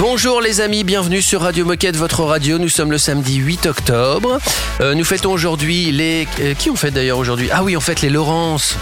Bonjour les amis, bienvenue sur Radio Moquette, votre radio. Nous sommes le samedi 8 octobre. Euh, nous fêtons aujourd'hui les... euh, qui on fête d'ailleurs aujourd'hui? Ah oui, on fête les Laurence.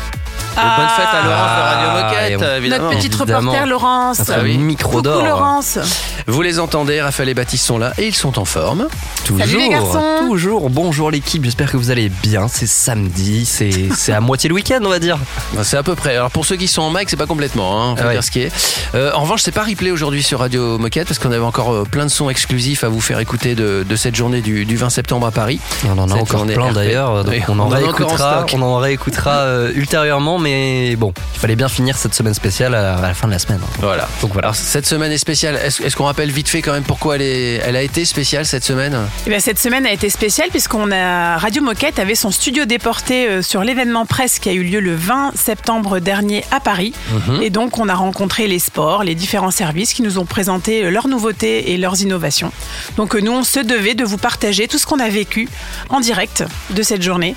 Euh, Bonne fête à Laurence de Radio Ah, Moquette, et on- évidemment. Notre petite évidemment. reporter Laurence. Ah oui. micro d'or. Laurence. Vous les entendez, Raphaël et Baptiste sont là et ils sont en forme. Toujours, Salut les garçons. toujours. Bonjour l'équipe, j'espère que vous allez bien. C'est samedi, c'est à moitié le week-end, on va dire. Ben, C'est à peu près. Alors pour ceux qui sont en mic, c'est pas complètement, hein, faut Ah ouais. dire ce qui est. Euh, en revanche, c'est pas replay aujourd'hui sur Radio Moquette parce qu'on avait encore euh, plein de sons exclusifs à vous faire écouter de, de cette journée du, du 20 septembre à Paris. On en a Cette encore plein d'ailleurs, donc Oui, on en on en a encore en réécoutera, stock. on en réécoutera euh, ultérieurement, mais bon, il fallait bien finir cette semaine spéciale à, la fin de la semaine. Voilà. Donc voilà. Alors, cette semaine est spéciale. Est-ce qu'on rappelle vite fait quand même pourquoi elle, est, elle a été spéciale cette semaine? Eh bien, cette semaine a été spéciale puisqu'on a Radio Moquette avait son studio déporté euh, sur l'événement presse qui a eu lieu le 20 septembre dernier à Paris. Mhm. Et donc, on a rencontré les sports, les différents services qui nous ont présenté euh, leurs nouveautés et leurs innovations. Donc, euh, nous, on se devait de vous partager tout ce qu'on a vécu en direct de cette journée.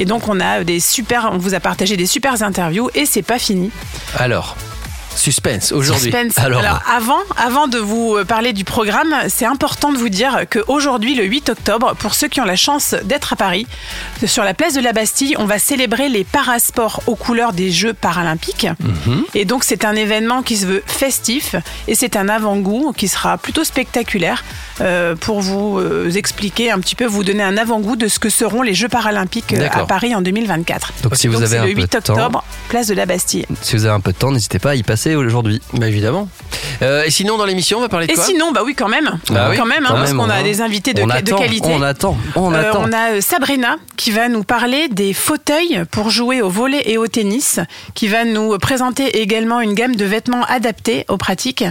Et donc, on a des super, on vous a partagé des super interviews et c'est pas fini. Alors, suspense aujourd'hui. Suspense. Alors. Alors, avant, avant de vous euh, parler du programme, c'est important de vous dire qu'aujourd'hui, le 8 octobre, pour ceux qui ont la chance d'être à Paris, sur la place de la Bastille, on va célébrer les parasports aux couleurs des Jeux paralympiques. Mhm. Et donc, c'est un événement qui se veut festif et c'est un avant-goût qui sera plutôt spectaculaire euh, pour vous euh, expliquer un petit peu, vous donner un avant-goût de ce que seront les Jeux paralympiques à Paris en 2024. Donc si vous avez un le peu 8 de temps, octobre, place de la Bastille. si vous avez un peu de temps, n'hésitez pas à y passer aujourd'hui. Bah évidemment. Euh, et sinon, dans l'émission, on va parler de Et quoi sinon, bah oui, quand même. Bah oui, quand même, hein, quand parce même, qu'on a des invités de, on de attend, qualité. On attend, on Euh, attend. on a euh, Sabrina qui va nous parler des fauteuils pour jouer au volet et au tennis, qui va nous présenter également une gamme de vêtements adaptés aux pratiques.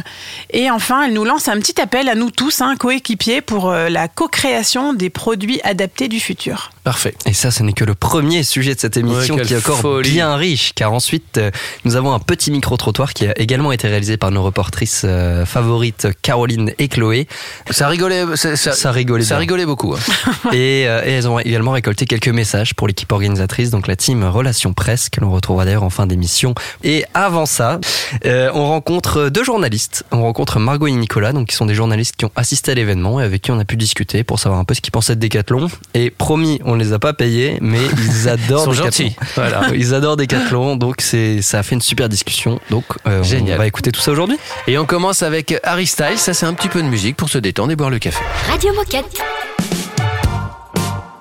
Et enfin, elle nous lance un petit appel à nous tous, hein, coéquipiers, pour la co-création des produits adaptés du futur. Parfait. Et ça, ce n'est que le premier sujet de cette émission Ouais, qui est encore folie. bien riche, car ensuite, euh, nous avons un petit micro-trottoir qui a également été réalisé par nos reportrices euh, favorites Caroline et Chloé. Ça rigolait, ça, rigolait ça rigolait beaucoup. hein. et, euh, et elles ont également récolté quelques messages pour l'équipe organisatrice, donc la team Relations Presse, que l'on retrouvera d'ailleurs en fin d'émission. Et avant ça, on rencontre deux journalistes. On rencontre Margot et Nicolas, donc qui sont des journalistes qui ont assisté à l'événement et avec qui on a pu discuter pour savoir un peu ce qu'ils pensaient de Decathlon. Et promis, on ne les a pas payés, mais ils adorent Ils sont gentils. Voilà. Ils adorent Decathlon, donc c'est ça a fait une super discussion. Donc euh, Génial. on va écouter tout ça aujourd'hui. Et on commence avec Harry Styles. Ça, c'est un petit peu de musique pour se détendre et boire le café. Radio Moquette.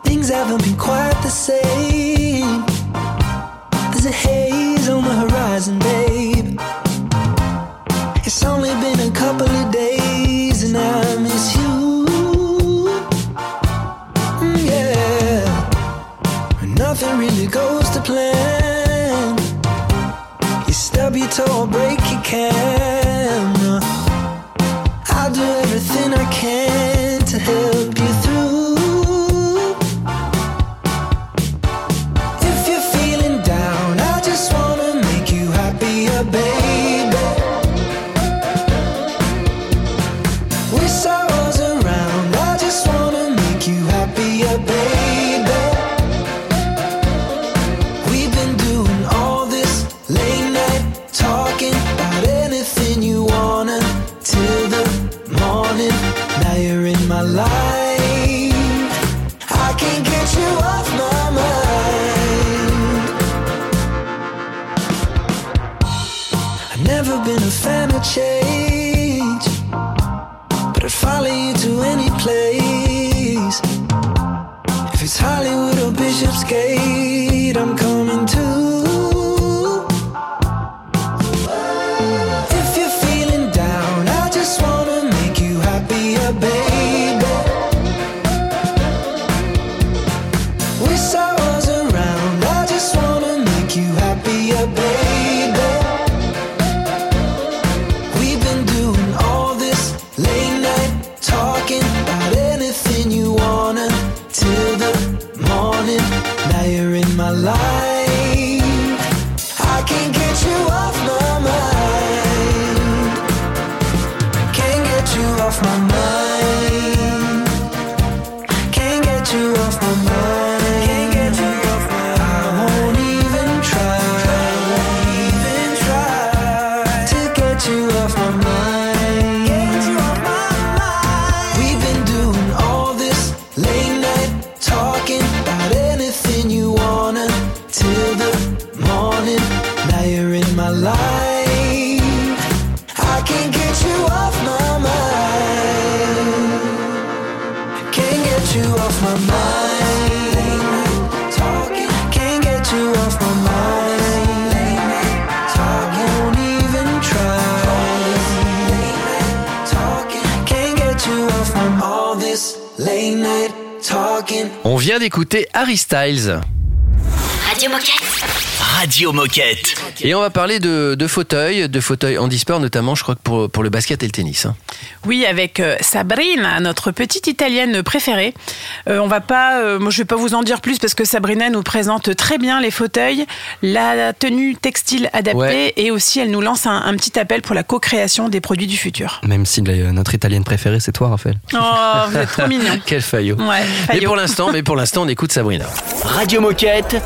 Things haven't been quite the same. There's a haze on the horizon, babe. It's only been a couple of days and I nothing really goes to plan. You stub your toe break your camera. I'll do everything I can to help On vient d'écouter Harry Styles. Radio Moquette. Et on va parler de, de fauteuils, de fauteuils handisport notamment, je crois que pour, pour le basket et le tennis. hein. Oui, avec euh, Sabrina, notre petite italienne préférée. Euh, on va pas, euh, moi je vais pas vous en dire plus parce que Sabrina nous présente très bien les fauteuils, la tenue textile adaptée Ouais. et aussi elle nous lance un, un petit appel pour la co-création des produits du futur. Même si la- notre italienne préférée, c'est toi, Raphaël. Oh, vous êtes trop mignon. Quel faillot. Ouais, Mais pour l'instant, mais pour l'instant, on écoute Sabrina. Radio Moquette.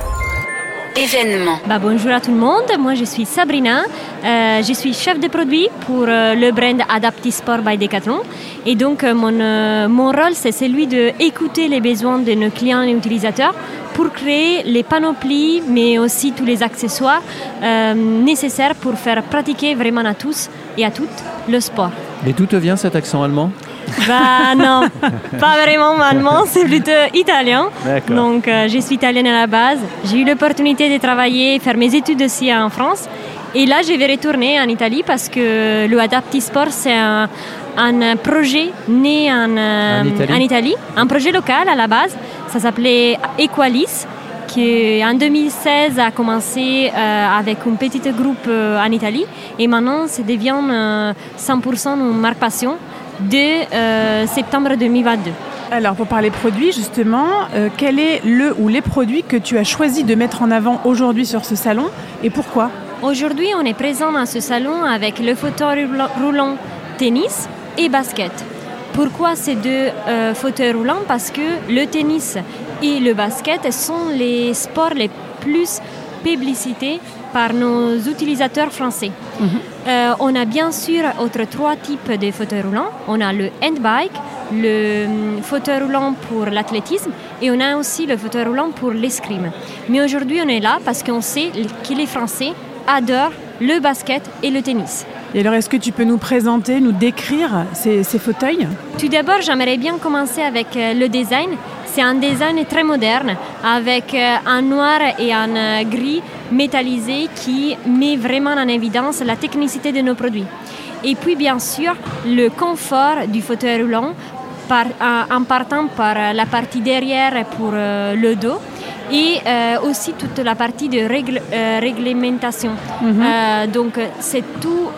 Événement. Bah, bonjour à tout le monde, moi je suis Sabrina, Euh, je suis chef de produit pour euh, le brand Adapti Sport by Decathlon et donc euh, mon, euh, mon rôle c'est celui d'écouter les besoins de nos clients et utilisateurs pour créer les panoplies mais aussi tous les accessoires euh, nécessaires pour faire pratiquer vraiment à tous et à toutes le sport. Et d'où te vient cet accent allemand? Bah non, pas vraiment allemand, c'est plutôt italien. Donc euh, je suis italienne à la base. J'ai eu l'opportunité de travailler, faire mes études aussi en France. Et là, je vais retourner en Italie parce que le Adapti Sport, c'est un, un projet né en, euh, En Italie un projet local à la base. Ça s'appelait Equalis qui en 2016 a commencé euh, avec un petit groupe euh, en Italie et maintenant ça devient euh, 100% une marque passion de euh, septembre 2022. Alors pour parler produits justement, euh, quel est le ou les produits que tu as choisi de mettre en avant aujourd'hui sur ce salon et pourquoi? Aujourd'hui, on est présent dans ce salon avec le fauteuil roulant- tennis et basket. Pourquoi ces deux euh, fauteuils roulants? Parce que le tennis et le basket sont les sports les plus publicités par nos utilisateurs français. Euh, on a bien sûr autres trois types de fauteuils roulants. On a le handbike, le hum, fauteuil roulant pour l'athlétisme et on a aussi le fauteuil roulant pour l'escrime. Mais aujourd'hui, on est là parce qu'on sait que les Français adorent le basket et le tennis. Et alors est-ce que tu peux nous présenter, nous décrire ces, fauteuils? Tout d'abord, j'aimerais bien commencer avec euh, le design. C'est un design très moderne avec euh, un noir et un euh, gris métallisé qui met vraiment en évidence la technicité de nos produits. Et puis, bien sûr, le confort du fauteuil roulant en partant par la partie derrière pour le dos et euh, aussi toute la partie de règle- euh, réglementation. Euh, donc c'est tout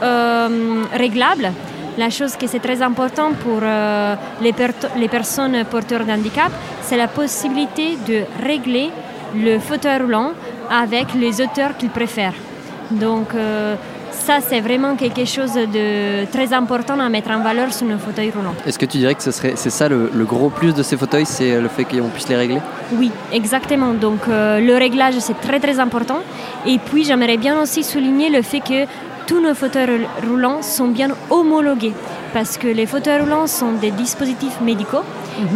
réglable. La chose qui c'est très important pour euh, les, per- les personnes porteurs d'handicap, c'est la possibilité de régler le fauteuil roulant avec les hauteurs qu'ils préfèrent. Donc euh, ça, c'est vraiment quelque chose de très important à mettre en valeur sur nos fauteuils roulants. Est-ce que tu dirais que ce serait, c'est ça le, le gros plus de ces fauteuils, c'est le fait qu'on puisse les régler? Oui, exactement. Donc euh, le réglage, c'est très très important. Et puis j'aimerais bien aussi souligner le fait que tous nos fauteuils rou- roulants sont bien homologués. Parce que les fauteuils roulants sont des dispositifs médicaux.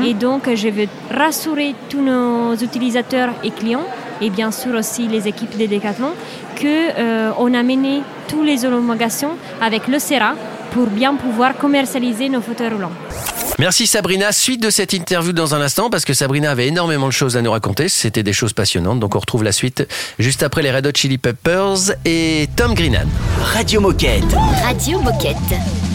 Et donc je veux rassurer tous nos utilisateurs et clients, et bien sûr aussi les équipes de Decathlon, qu'on a mené toutes les homologations avec le CERA pour bien pouvoir commercialiser nos fauteuils roulants. Merci Sabrina. Suite de cette interview dans un instant parce que Sabrina avait énormément de choses à nous raconter. C'était des choses passionnantes. Donc on retrouve la suite juste après les Red Hot Chili Peppers et Tom Greenan. Radio Moquette. Radio Moquette.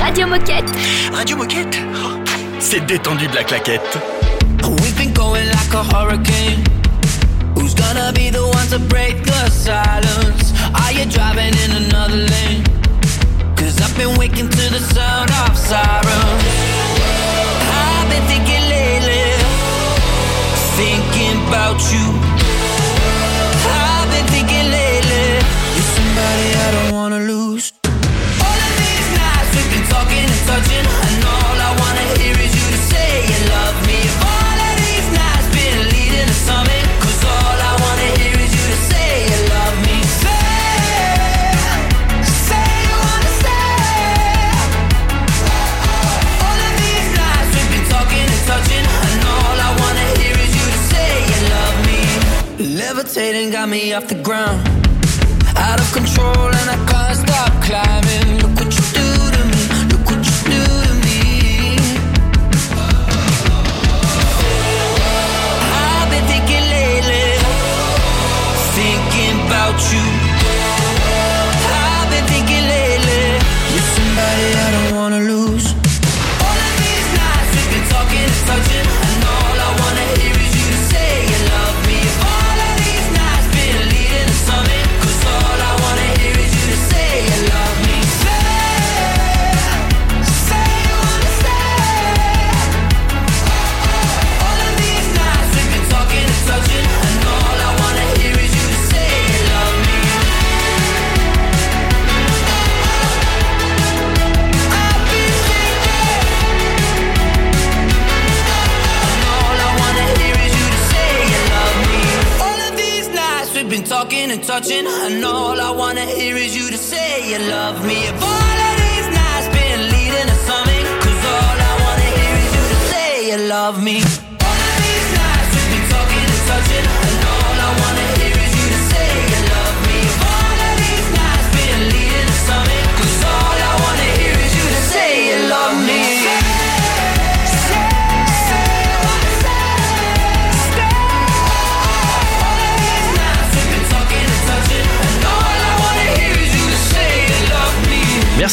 Radio Moquette. Radio Moquette. Oh, c'est détendu de la claquette. We've been going like a hurricane. Who's gonna be the ones that break the silence? Are you driving in another lane? Cause I've been waking to the sound of sirens. I've been thinking lately, thinking about you. I've been thinking lately, you're somebody I don't wanna lose. All of these nights we've been talking and touching, Levitating got me off the ground. Out of control and I can't stop climbing.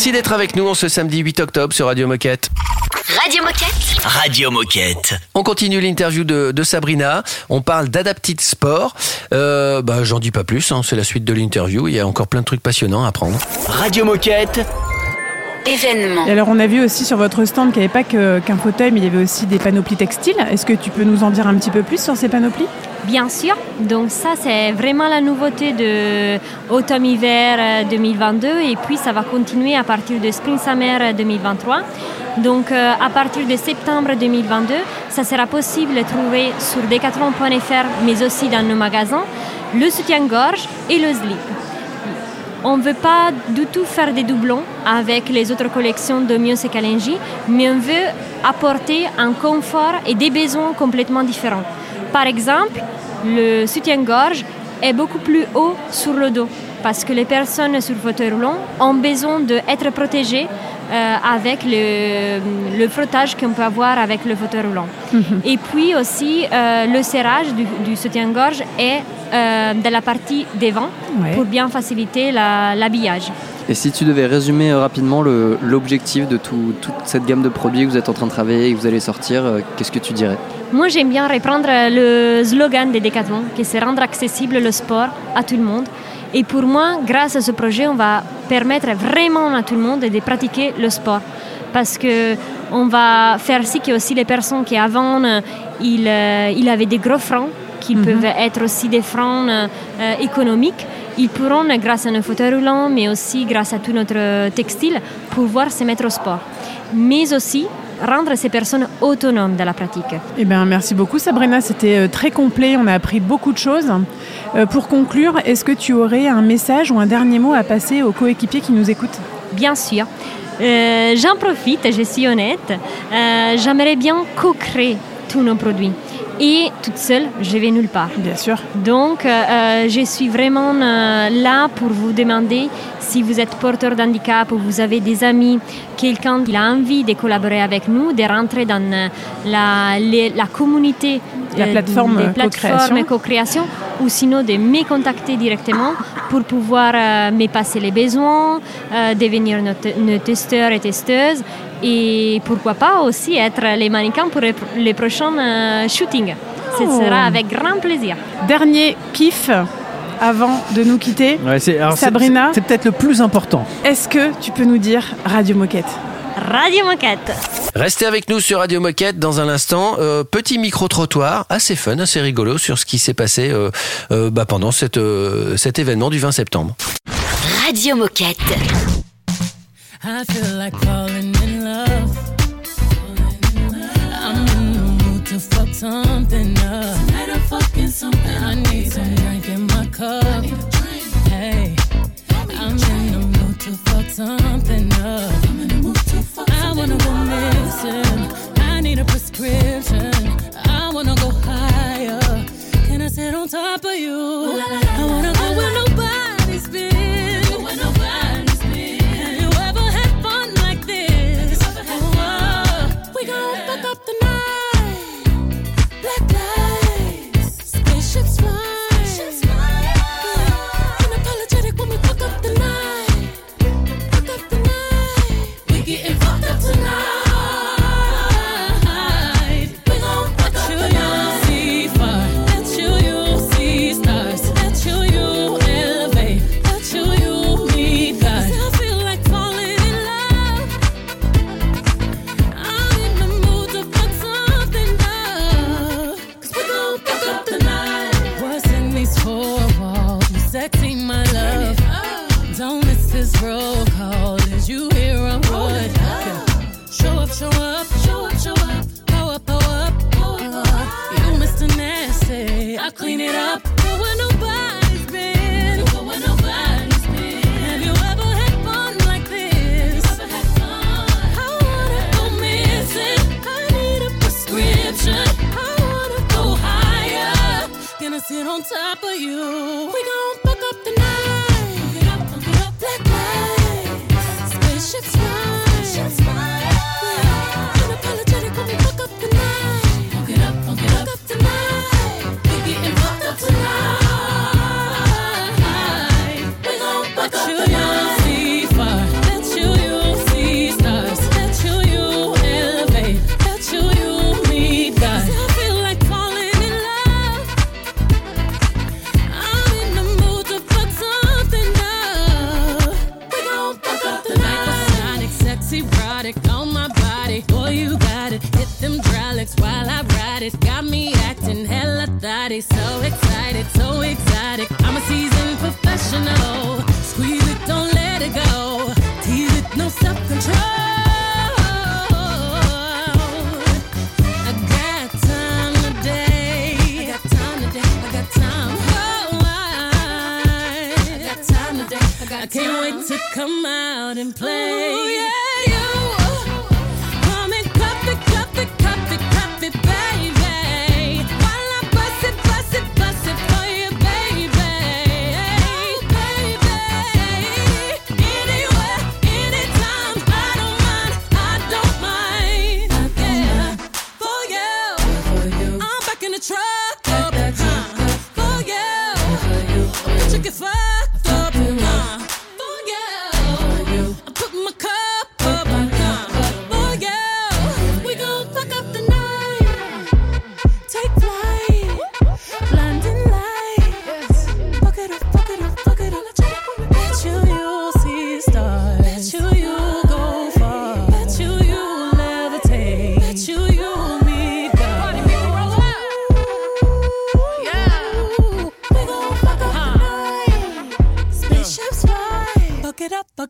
Merci d'être avec nous en ce samedi 8 octobre sur Radio Moquette. Radio Moquette. Radio Moquette. On continue l'interview de, de Sabrina. On parle d'Adapted Sport. Euh, bah, J'en dis pas plus, hein, c'est la suite de l'interview. Il y a encore plein de trucs passionnants à apprendre. Radio Moquette. Événement. Et alors, on a vu aussi sur votre stand qu'il n'y avait pas que- qu'un fauteuil, mais il y avait aussi des panoplies textiles. Est-ce que tu peux nous en dire un petit peu plus sur ces panoplies? Bien sûr, donc ça c'est vraiment la nouveauté de automne-hiver euh, 2022 et puis ça va continuer à partir de spring-summer 2023. Donc euh, à partir de septembre 2022, ça sera possible de trouver sur decathlon.fr mais aussi dans nos magasins le soutien-gorge et le slip. On ne veut pas du tout faire des doublons avec les autres collections de Mios et Kalenji, mais on veut apporter un confort et des besoins complètement différents. Par exemple, le soutien-gorge est beaucoup plus haut sur le dos parce que les personnes sur fauteuil roulant ont besoin d'être protégées euh, avec le, le frottage qu'on peut avoir avec le fauteuil roulant. Et puis aussi, euh, le serrage du, du soutien-gorge est euh, de la partie devant Ouais. pour bien faciliter la- l'habillage. Et si tu devais résumer rapidement l'objectif de tout- toute cette gamme de produits que vous êtes en train de travailler et que vous allez sortir, euh, qu'est-ce que tu dirais? Moi, j'aime bien reprendre le slogan de Decathlon, qui c'est rendre accessible le sport à tout le monde. Et pour moi, grâce à ce projet, on va permettre vraiment à tout le monde de pratiquer le sport. Parce que on va faire si que aussi les personnes qui avant, euh, ils, euh, ils avaient des gros freins, qui peuvent être aussi des freins euh, économiques, ils pourront, grâce à nos fauteuils roulants, mais aussi grâce à tout notre textile, pouvoir se mettre au sport. Mais aussi rendre ces personnes autonomes dans la pratique. Eh bien, merci beaucoup Sabrina, c'était euh, très complet, on a appris beaucoup de choses. Euh, pour conclure, est-ce que tu aurais un message ou un dernier mot à passer aux coéquipiers qui nous écoutent? Bien sûr. Euh, J'en profite, je suis honnête. Euh, J'aimerais bien co-créer tous nos produits et toute seule, je vais nulle part. Bien sûr. Donc, euh, euh, je suis vraiment euh, là pour vous demander si vous êtes porteur d'handicap ou vous avez des amis, quelqu'un qui a envie de collaborer avec nous, de rentrer dans la, la communauté la plateforme euh, des plateformes co-création ou sinon de me contacter directement pour pouvoir me passer les besoins, devenir nos, nos testeurs et testeuses et pourquoi pas aussi être les mannequins pour les prochains euh, shootings. Ce oh. sera avec grand plaisir. Dernier pif avant de nous quitter. Sabrina. C'est peut-être le plus important. Est-ce que tu peux nous dire Radio Moquette? Radio Moquette. Restez avec nous sur Radio Moquette dans un instant. Euh, petit micro-trottoir, assez fun, assez rigolo sur ce qui s'est passé euh, bah, pendant cet événement du 20 septembre. Radio Moquette. I'm in the mood to fuck something up. I need some drink in my cup. Hey, I'm in the mood to fuck something up. I wanna go missing. I need a prescription. I wanna go higher. Can I sit on top of you? I wanna go no top of you. We gon'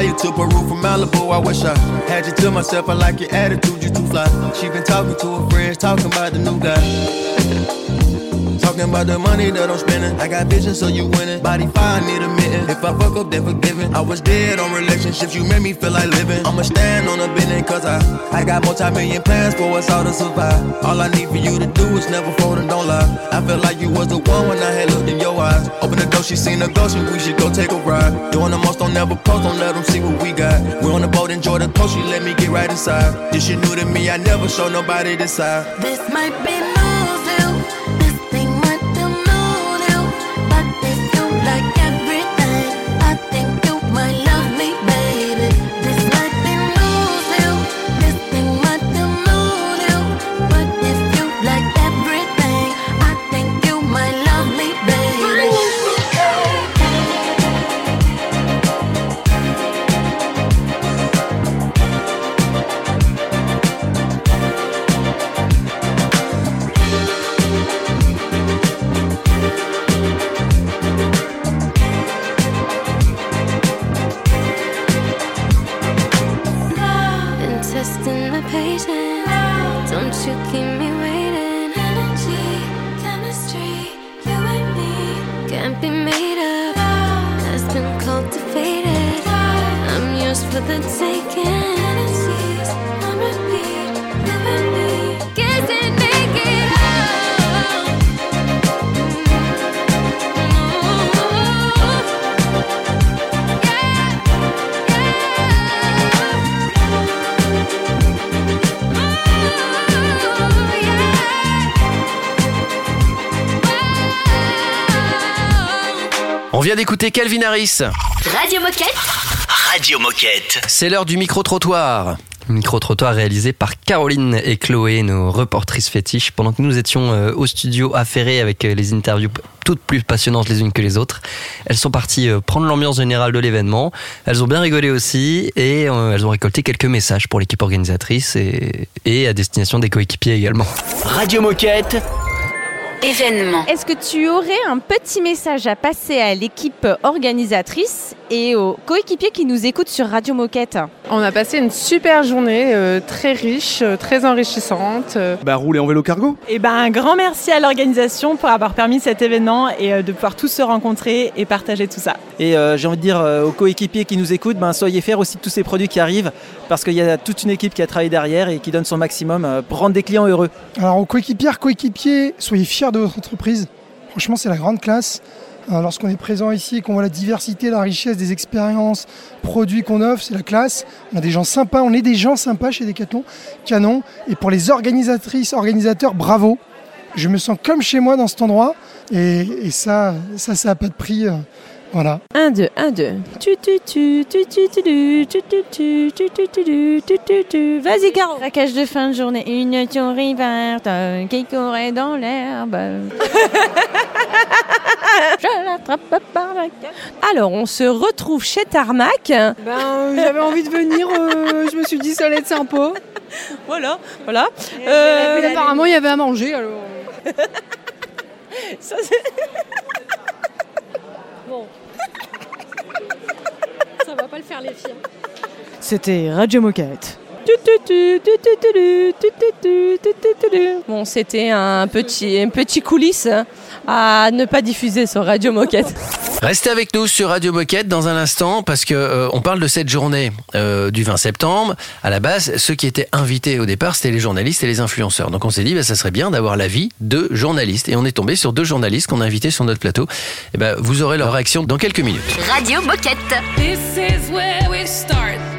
Fly you to Peru from Malibu. I wish I had you to myself. I like your attitude, you too fly. She been talking to her friends, talking about the new guy. About the money that I'm spending. I got vision, so you winning. Body fine, need a mitten. If I fuck up, then forgiven. I was dead on relationships, you made me feel like living. I'ma stand on a business, cause I, I got multi-million plans for us all to survive. All I need for you to do is never fold and don't lie. I felt like you was the one when I had looked in your eyes. Open the door, she seen a ghost, and we should go take a ride. Doing the most, don't never post, don't let them see what we got. We're on the boat, enjoy the coast, she let me get right inside. This shit new to me, I never show nobody this side. This might be news On vient d'écouter Calvin Harris. Radio Moquette. Radio Moquette. C'est l'heure du micro-trottoir. Micro-trottoir réalisé par Caroline et Chloé, nos reportrices fétiches. Pendant que nous étions euh, au studio affairés avec euh, les interviews toutes plus passionnantes les unes que les autres, elles sont parties euh, prendre l'ambiance générale de l'événement. Elles ont bien rigolé aussi et elles ont récolté quelques messages pour l'équipe organisatrice et, et à destination des coéquipiers également. Radio Moquette. Événement. Est-ce que tu aurais un petit message à passer à l'équipe organisatrice et aux coéquipiers qui nous écoutent sur Radio Moquette? On a passé une super journée, euh, très riche, euh, très enrichissante. euh. Bah rouler en vélo cargo. Et ben un grand merci à l'organisation pour avoir permis cet événement et euh, de pouvoir tous se rencontrer et partager tout ça. Et euh, j'ai envie de dire euh, aux coéquipiers qui nous écoutent, ben, soyez fiers aussi de tous ces produits qui arrivent, parce qu'il y a toute une équipe qui a travaillé derrière et qui donne son maximum euh, pour rendre des clients heureux. Alors aux coéquipières, coéquipiers, soyez fiers de votre entreprise. Franchement, c'est la grande classe. Euh, Lorsqu'on est présent ici et qu'on voit la diversité, la richesse des expériences, produits qu'on offre, c'est la classe. On a des gens sympas, on est des gens sympas chez Decathlon, canon. Et pour les organisatrices, organisateurs, bravo. Je me sens comme chez moi dans cet endroit. Et, ça, ça, ça n'a pas de prix. euh, voilà. 1, 2, 1, 2. Vas-y, Caro. Craquage de fin de journée. Une tuerie verte qui courait dans l'herbe. Je l'attrape par la Alors, on se retrouve chez Tarmac. Ben, j'avais envie de venir. Je me suis dit, ça allait être sympa. Voilà, voilà. Apparemment, il y avait à manger, alors. ça, c'est... bon. C'était Radio Moquette. Bon, c'était un petit, un petit coulisse à ne pas diffuser sur Radio Moquette. Restez avec nous sur Radio Moquette dans un instant parce que on parle de cette journée du 20 septembre. À la base, ceux qui étaient invités au départ, c'était les journalistes et les influenceurs. Donc on s'est dit, bah, ça serait bien d'avoir l'avis de journalistes. Et on est tombé sur deux journalistes qu'on a invités sur notre plateau. Et ben, vous aurez leur réaction dans quelques minutes. Radio Moquette. This is where we start.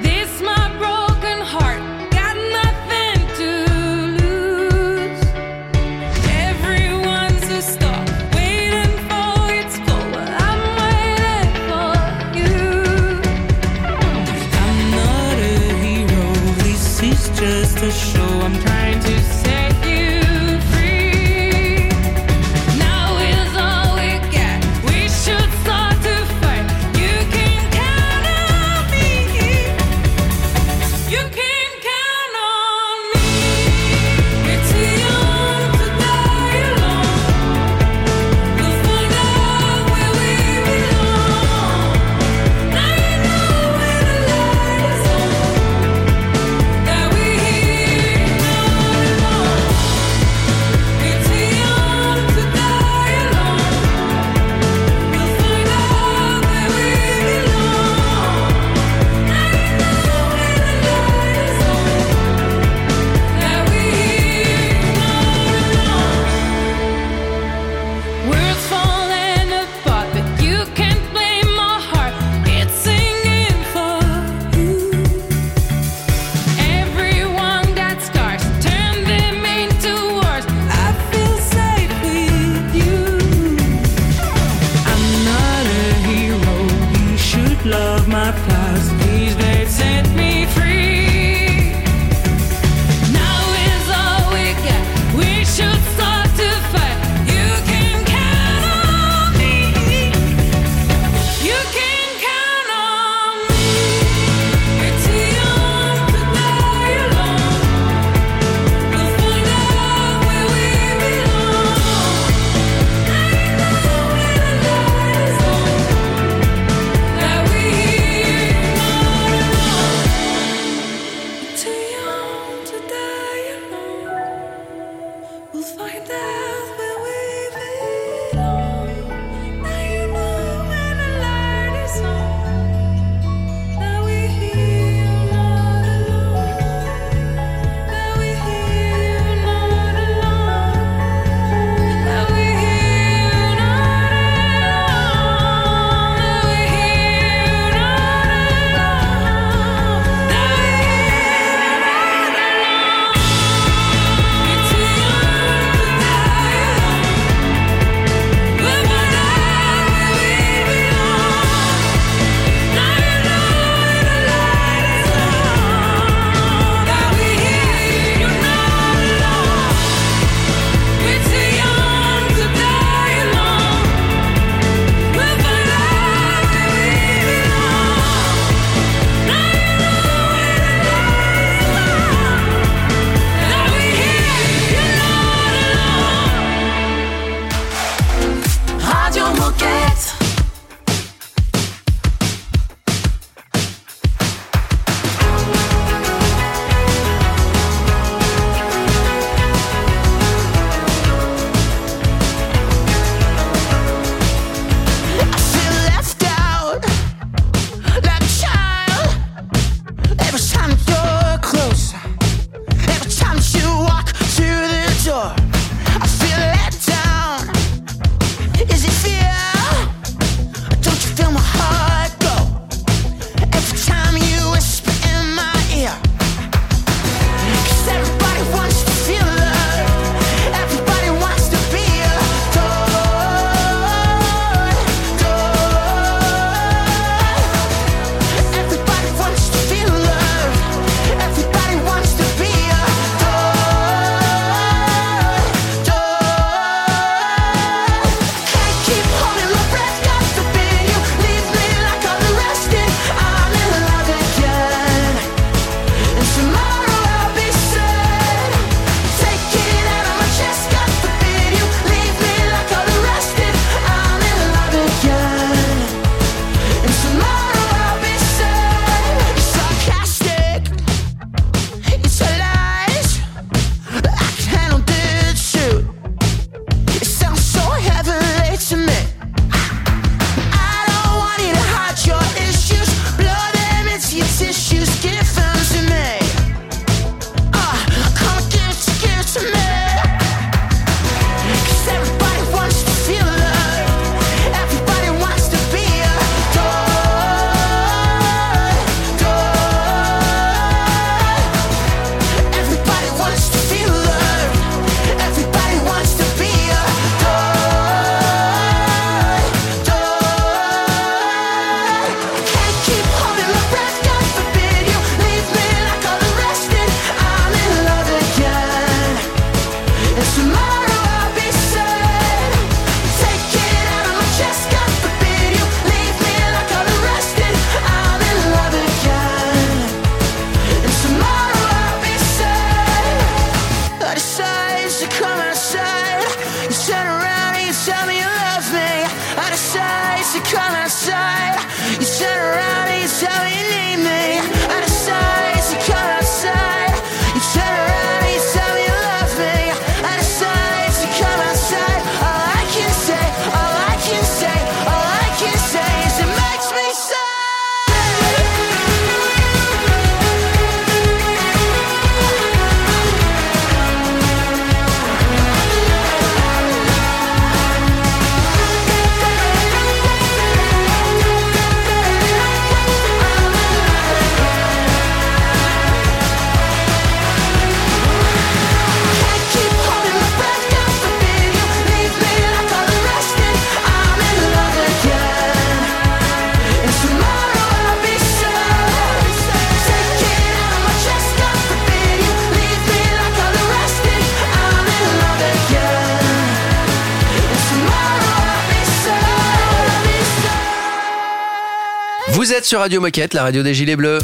Vous êtes sur Radio Moquette, la radio des Gilets Bleus.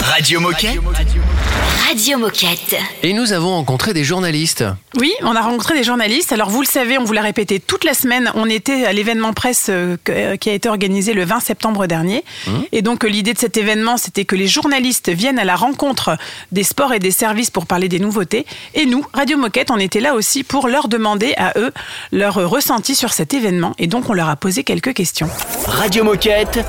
Radio Moquette. Radio Moquette. Et nous avons rencontré des journalistes. Oui, on a rencontré des journalistes. Alors vous le savez, on vous l'a répété toute la semaine, on était à l'événement presse euh, euh, qui a été organisé le 20 septembre dernier. Et donc euh, l'idée de cet événement, c'était que les journalistes viennent à la rencontre des sports et des services pour parler des nouveautés. Et nous, Radio Moquette, on était là aussi pour leur demander à eux leur ressenti sur cet événement. Et donc on leur a posé quelques questions. Radio Moquette.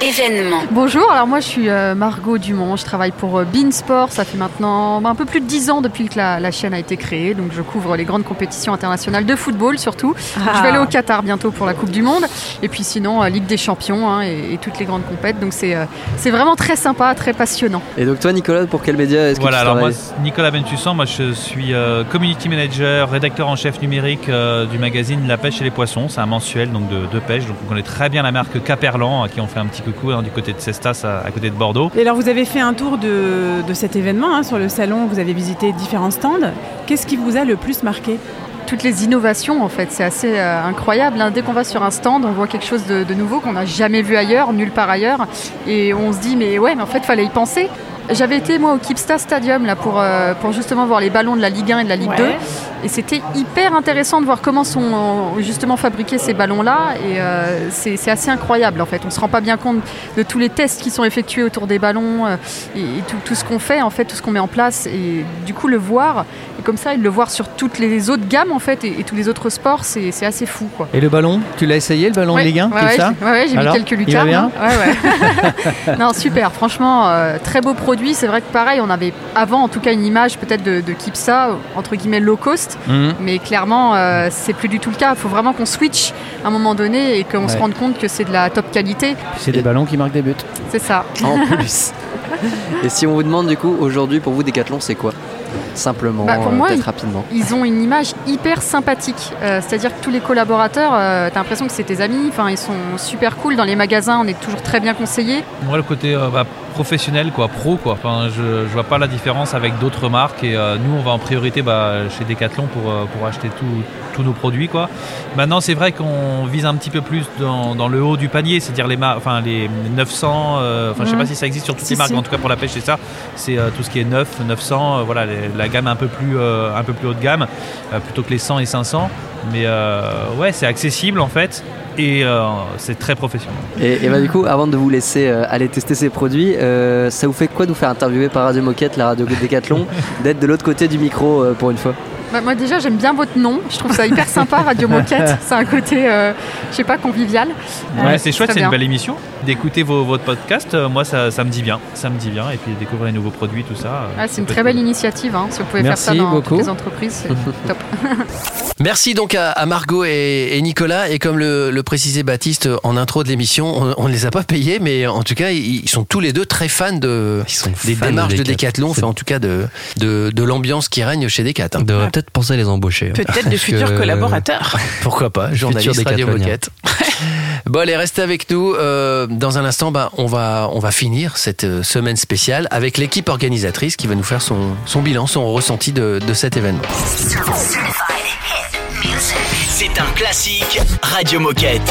Événement. Bonjour, alors moi je suis euh, Margot Dumont, je travaille pour euh, Bean Sport, ça fait maintenant un peu plus de 10 ans depuis que la, la chaîne a été créée, donc je couvre les grandes compétitions internationales de football surtout. Ah. Je vais aller au Qatar bientôt pour la Coupe du Monde, et puis sinon euh, Ligue des Champions hein, et, et toutes les grandes compètes, donc c'est c'est vraiment très sympa, très passionnant. Et donc toi Nicolas, pour quel média est-ce que Voilà, tu alors moi, travailles Nicolas Bentussan, moi je suis euh, community manager, rédacteur en chef numérique euh, du magazine La pêche et les poissons. C'est un mensuel donc de, de pêche, donc on connaît très bien la marque Caperlan, à qui on fait un petit coucou hein, du côté de Cestas, à, à côté de Bordeaux. Et alors vous avez fait un tour de, de cet événement hein, sur le salon, vous avez visité différents stands. Qu'est-ce qui vous a le plus marqué? Toutes les innovations en fait, c'est assez euh, incroyable. hein. Dès qu'on va sur un stand, on voit quelque chose de, de nouveau qu'on n'a jamais vu ailleurs, nulle part ailleurs, et on se dit mais ouais, mais en fait fallait y penser. J'avais été moi au Kipsta Stadium là pour, euh, pour justement voir les ballons de la Ligue 1 et de la Ligue Ouais. 2 et c'était hyper intéressant de voir comment sont justement fabriqués ces ballons là et euh, c'est c'est assez incroyable en fait. On se rend pas bien compte de tous les tests qui sont effectués autour des ballons euh, et, et tout, tout ce qu'on fait en fait, tout ce qu'on met en place et du coup le voir et comme ça le voir sur toutes les autres gammes en fait et, et tous les autres sports c'est c'est assez fou quoi. Et le ballon, tu l'as essayé le ballon Ouais, de Ligue 1 ouais, comme ouais, ça j'ai- ouais, ouais, j'ai mis quelques lucarnes. hein. Ouais, ouais. non, super. Franchement, euh, très beau produit. C'est vrai que pareil, on avait avant, en tout cas, une image peut-être de, de Kipsa, entre guillemets, low cost. Mhm. Mais clairement, euh, c'est plus du tout le cas. Il faut vraiment qu'on switch à un moment donné et qu'on se rende compte que c'est de la top qualité. C'est des ballons qui marquent des buts. C'est ça. En plus. Et si on vous demande du coup aujourd'hui pour vous Décathlon c'est quoi? Simplement, Bah, pour euh, moi, peut-être il- rapidement. Ils ont une image hyper sympathique. Euh, C'est-à-dire que tous les collaborateurs, euh, t'as l'impression que c'est tes amis. Enfin, ils sont super cool. Dans les magasins, on est toujours très bien conseillés. Moi, le côté euh, bah, professionnel, quoi, pro, quoi. Enfin, je, je vois pas la différence avec d'autres marques et euh, nous, on va en priorité bah, chez Decathlon pour, euh, pour acheter tout- tous nos produits, quoi. Maintenant, c'est vrai qu'on vise un petit peu plus dans, dans le haut du panier, c'est-à-dire les, enfin, les 900. euh, Enfin, je sais Mhm. pas si ça existe sur toutes Si, les marques, si. mais en tout cas pour la pêche, c'est ça. C'est tout ce qui est 9, 900, euh, voilà, les- la gamme un peu plus, un peu plus haut de gamme, plutôt que les 100 et 500. Mais ouais, c'est accessible en fait et euh, c'est très professionnel. Et, bah du coup, avant de vous laisser euh, aller tester ces produits, euh, ça vous fait quoi de vous faire interviewer par Radio Moquette, la radio Décathlon, d'être de l'autre côté du micro pour une fois? Bah, moi déjà j'aime bien votre nom, je trouve ça hyper sympa Radio Moquette, c'est un côté, euh, je sais pas, convivial. Ouais, Euh, c'est chouette, c'est une belle émission. D'écouter vos- votre podcast, euh, moi ça, ça me dit bien, ça me dit bien. Et puis découvrir les nouveaux produits, tout ça. euh, Ouais, c'est une très belle cool. initiative, hein, si vous pouvez Merci faire ça dans beaucoup. toutes les entreprises, c'est top. Merci donc à, à Margot et, et Nicolas. Et comme le, le précisait Baptiste en intro de l'émission, on ne les a pas payés, mais en tout cas, ils, ils sont tous les deux très fans de, des fans démarches de Decathlon. Decathlon, enfin en tout cas de, de, de l'ambiance qui règne chez Decathlon. Peut-être penser à les embaucher. hein. Peut-être de futurs que- collaborateurs. Pourquoi pas, journaliste Radio. Moquette. bon, allez, restez avec nous. Euh, dans un instant, bah, on, va, on va finir cette euh, semaine spéciale avec l'équipe organisatrice qui va nous faire son, son bilan, son ressenti de, de cet événement. C'est un classique Radio Moquette.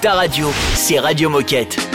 Ta radio, c'est Radio Moquette.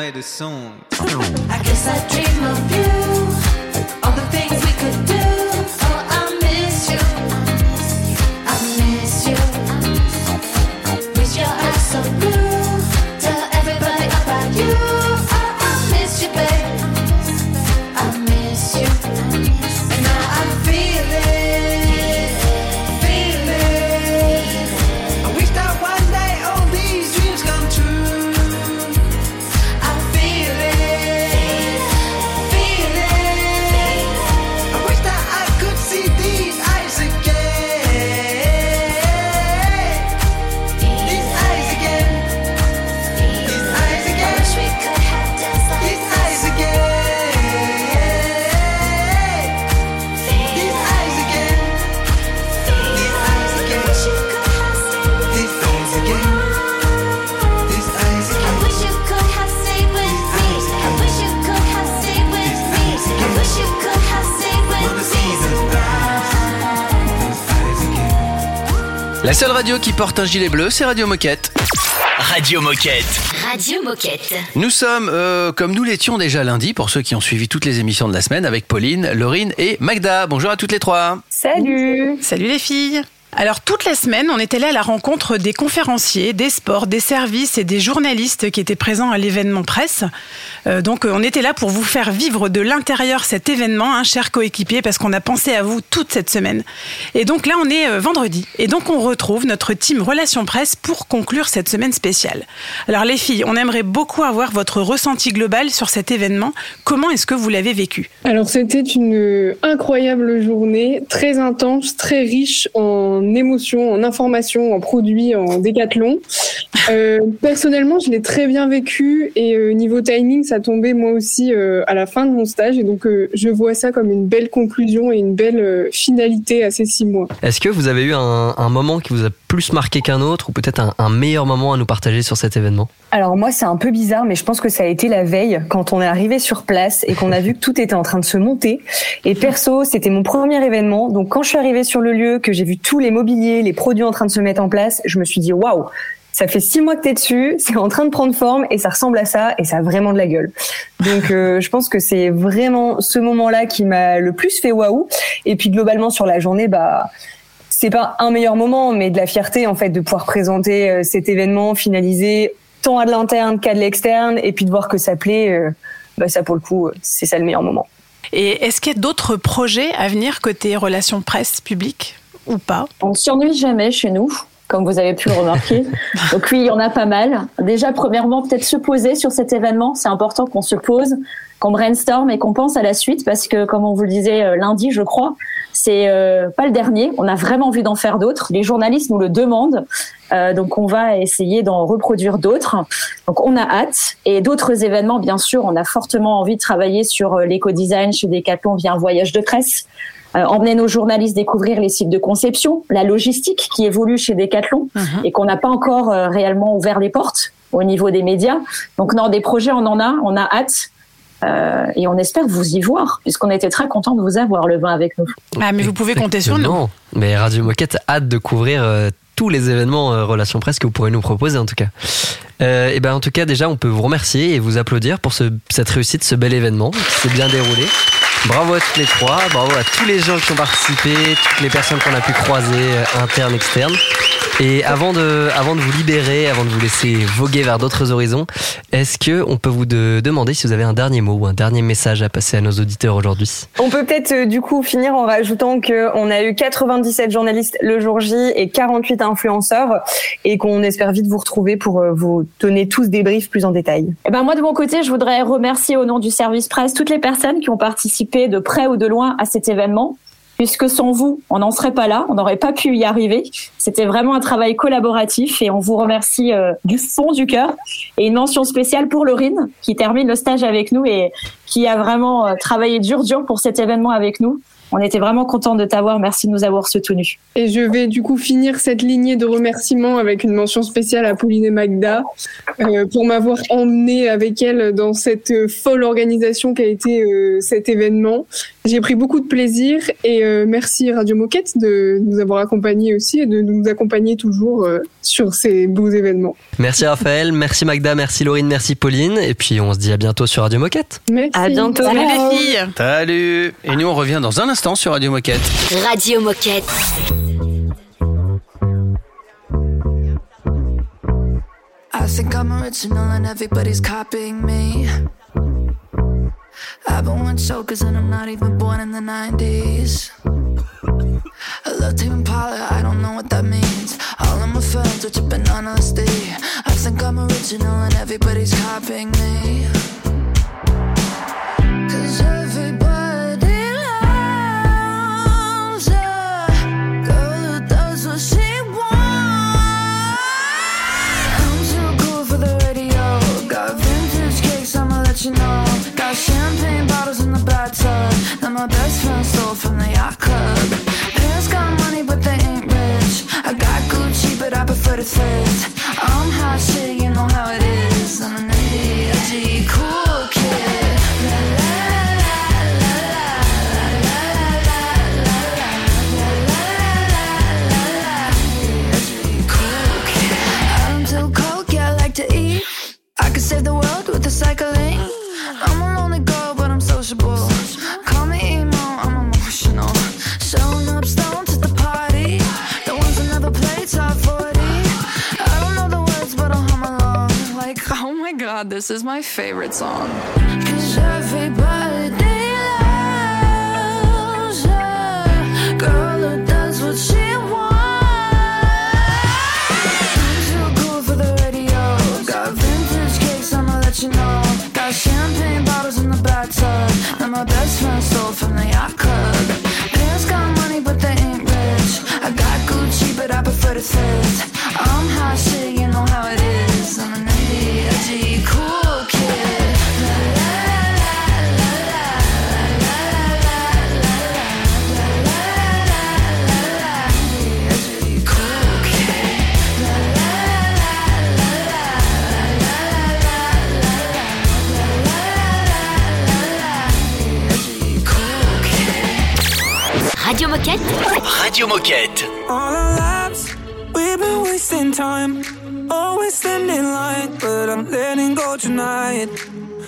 Made a song. I guess I dream of you. All the things we could do. La seule radio qui porte un gilet bleu, c'est Radio Moquette. Radio Moquette. Radio Moquette. Nous sommes, euh, comme nous l'étions déjà lundi, pour ceux qui ont suivi toutes les émissions de la semaine, avec Pauline, Laurine et Magda. Bonjour à toutes les trois. Salut Salut les filles alors toute la semaine, on est allé à la rencontre des conférenciers, des sports, des services et des journalistes qui étaient présents à l'événement presse. Euh, donc euh, on était là pour vous faire vivre de l'intérieur cet événement, un cher coéquipier, parce qu'on a pensé à vous toute cette semaine. Et donc là, on est euh, vendredi. Et donc on retrouve notre team Relations Presse pour conclure cette semaine spéciale. Alors les filles, on aimerait beaucoup avoir votre ressenti global sur cet événement. Comment est-ce que vous l'avez vécu? Alors c'était une incroyable journée, très intense, très riche en émotions, en informations, en produits, en décathlon. Euh, personnellement, je l'ai très bien vécu et euh, niveau timing, ça tombait moi aussi euh, à la fin de mon stage et donc je vois ça comme une belle conclusion et une belle finalité à ces six mois. Est-ce que vous avez eu un moment qui vous a plus marqué qu'un autre ou peut-être un, meilleur moment à nous partager sur cet événement Alors moi c'est un peu bizarre mais je pense que ça a été la veille quand on est arrivé sur place et qu'on a vu que tout était en train de se monter et perso c'était mon premier événement donc quand je suis arrivée sur le lieu que j'ai vu tous les mobiliers, les produits en train de se mettre en place, je me suis dit waouh ça fait six mois que t'es dessus, c'est en train de prendre forme et ça ressemble à ça et ça a vraiment de la gueule. Donc euh, je pense que c'est vraiment ce moment-là qui m'a le plus fait waouh. Et puis globalement sur la journée, bah c'est pas un meilleur moment, mais de la fierté en fait de pouvoir présenter euh, cet événement finalisé tant à de l'interne qu'à de l'externe et puis de voir que ça plaît. euh, bah ça pour le coup euh, c'est ça le meilleur moment. Et est-ce qu'il y a d'autres projets à venir côté relations presse publique ou pas? On s'ennuie jamais chez nous, comme vous avez pu le remarquer. Donc oui, il y en a pas mal. Déjà, premièrement, peut-être se poser sur cet événement. C'est important qu'on se pose, qu'on brainstorm et qu'on pense à la suite parce que, comme on vous le disait lundi, je crois, c'est euh, pas le dernier. On a vraiment envie d'en faire d'autres. Les journalistes nous le demandent. Euh, donc on va essayer d'en reproduire d'autres. Donc on a hâte. Et d'autres événements, bien sûr, on a fortement envie de travailler sur euh, l'éco-design chez Decathlon via un voyage de presse. Euh, emmener nos journalistes découvrir les sites de conception, la logistique qui évolue chez Decathlon et qu'on n'a pas encore euh, réellement ouvert les portes au niveau des médias. Donc non, des projets, on en a, on a hâte. Euh, et on espère vous y voir, puisqu'on était très content de vous avoir le vin avec nous. Ah, mais vous pouvez compter sur nous. Non, mais Radio Moquette a hâte de couvrir euh, tous les événements euh, Relations Presse que vous pourrez nous proposer en tout cas. Euh, et ben en tout cas déjà on peut vous remercier et vous applaudir pour ce, cette réussite, ce bel événement qui s'est bien déroulé. Bravo à toutes les trois, bravo à tous les gens qui ont participé, toutes les personnes qu'on a pu croiser, euh, internes, externes. Et avant de, avant de vous libérer, avant de vous laisser voguer vers d'autres horizons, est-ce que on peut vous de- demander si vous avez un dernier mot ou un dernier message à passer à nos auditeurs aujourd'hui? On peut peut-être euh, du coup finir en rajoutant que on a eu 97 journalistes le jour J et 48 influenceurs et qu'on espère vite vous retrouver pour euh, vous donner tous des briefs plus en détail. Eh ben moi de mon côté, je voudrais remercier au nom du service presse toutes les personnes qui ont participé de près ou de loin à cet événement. Puisque sans vous, on n'en serait pas là, on n'aurait pas pu y arriver. C'était vraiment un travail collaboratif et on vous remercie euh, du fond du cœur. Et une mention spéciale pour Laurine qui termine le stage avec nous et qui a vraiment euh, travaillé dur dur pour cet événement avec nous. On était vraiment content de t'avoir. Merci de nous avoir soutenus. Et je vais du coup finir cette lignée de remerciements avec une mention spéciale à Pauline et Magda euh, pour m'avoir emmenée avec elle dans cette folle organisation qu'a été euh, cet événement. J'ai pris beaucoup de plaisir et euh, merci Radio Moquette de nous avoir accompagnés aussi et de nous accompagner toujours euh, sur ces beaux événements. Merci Raphaël, merci Magda, merci Laurine, merci Pauline. Et puis on se dit à bientôt sur Radio Moquette. Merci. À bientôt. Salut les filles. Salut Et nous on revient dans un instant sur Radio Moquette. Radio Moquette. I think I'm original and everybody's copying me. I've been one chokers and I'm not even born in the 90s. I love Tame Impala, I don't know what that means. All of my friends are tripping on LSD. I think I'm original and everybody's copying me. Champagne bottles in the bathtub that my best friend stole from the yacht club. Parents got money, but they ain't rich. I got Gucci, but I prefer to. Moquette. Radio Moquette. All our lives, we've been wasting time. Always standing in line, but I'm letting go tonight.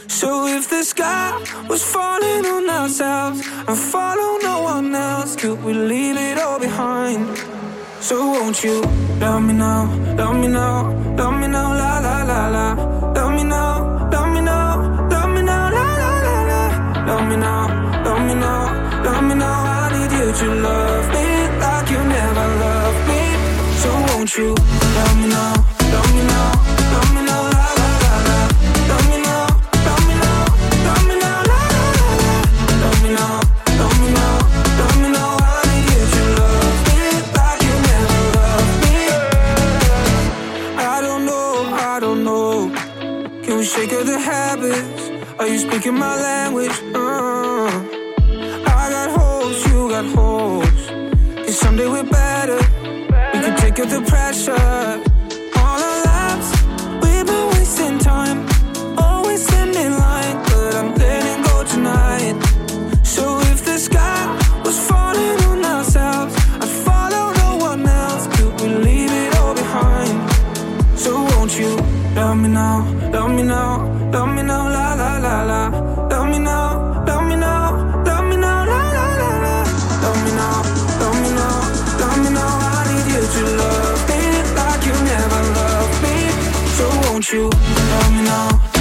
So if the sky was falling on ourselves and follow no one else, could we leave it all behind? So won't you love me now, love me now, love me now, la la la la. Love me now, love me now, love me now, la la la la. Love me now, love me now, love me now. Need you love me like you never loved me. So won't you love me now, love me now, love me now, la la la la. Love me now, love me now, love me now, la la la la. Love me now, love me now, love me now. I need you to love me like you never loved me. I don't know, I don't know. Can we shake of the habits? Are you speaking my language? Uh, someday we're better. We can take up the pressure. Love me now,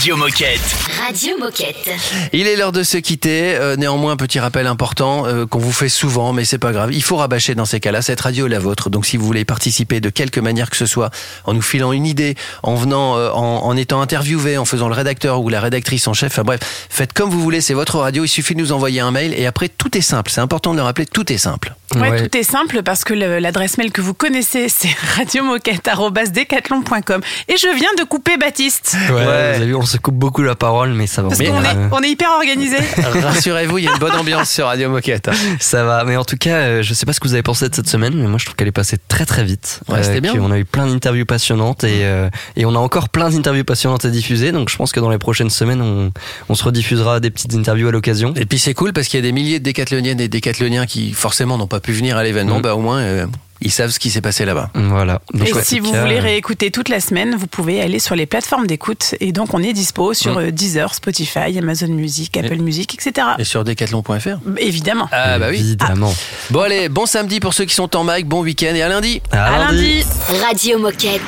Radio Moquette. Radio Moquette. Il est l'heure de se quitter. Euh, néanmoins, un petit rappel important euh, qu'on vous fait souvent, mais c'est pas grave. Il faut rabâcher dans ces cas-là. Cette radio est la vôtre. Donc, si vous voulez participer de quelque manière que ce soit, en nous filant une idée, en venant, euh, en, en étant interviewé, en faisant le rédacteur ou la rédactrice en chef, enfin bref, faites comme vous voulez. C'est votre radio. Il suffit de nous envoyer un mail et après, tout est simple. C'est important de le rappeler. Tout est simple. Ouais, tout est simple parce que l'adresse mail que vous connaissez, c'est radiomoquette.decathlon.com. Et je viens de couper Baptiste. Ouais, vous avez vu, on se coupe beaucoup la parole, mais ça va. Parce Mais, qu'on est, euh, on est hyper organisé. Rassurez-vous, il y a une bonne ambiance sur Radio Moquette. Ça va, mais en tout cas, euh, je sais pas ce que vous avez pensé de cette semaine, mais moi je trouve qu'elle est passée très très vite. Ouais, c'était bien. On a eu plein d'interviews passionnantes et, euh, et on a encore plein d'interviews passionnantes à diffuser, donc je pense que dans les prochaines semaines, on, on se rediffusera des petites interviews à l'occasion. Et puis c'est cool parce qu'il y a des milliers de décathloniennes et décathloniens qui forcément n'ont pas pu venir à l'événement. Mm. Bah au moins euh, ils savent ce qui s'est passé là-bas. Voilà. Donc, Et si vous cas, voulez euh, réécouter toute la semaine, vous pouvez aller sur les plateformes d'écoute. Et donc, on est dispo sur Mm. euh, Deezer, Spotify, Amazon Music, Apple Music, etc. Et sur decathlon.fr. Évidemment. Ah bah oui. Évidemment. Bon allez, bon samedi pour ceux qui sont en mic, bon week-end et à lundi. À lundi. Radio Moquette.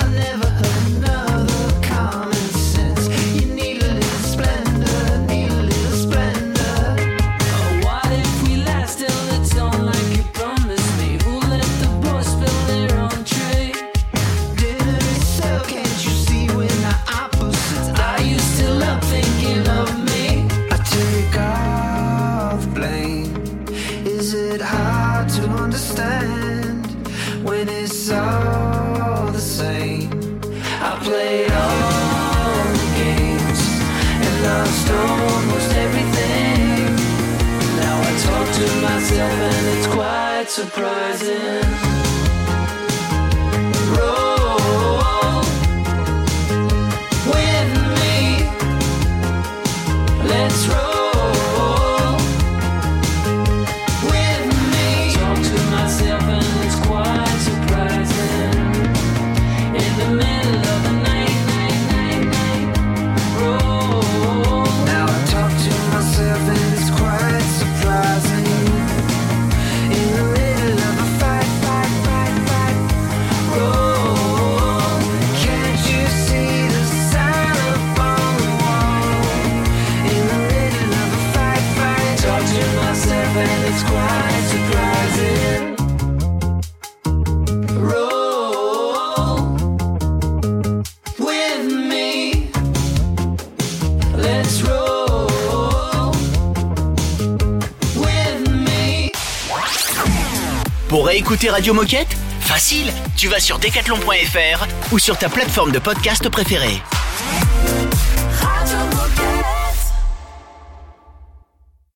I never heard no. surprising écouter Radio Moquette? Facile, tu vas sur decathlon.fr ou sur ta plateforme de podcast préférée.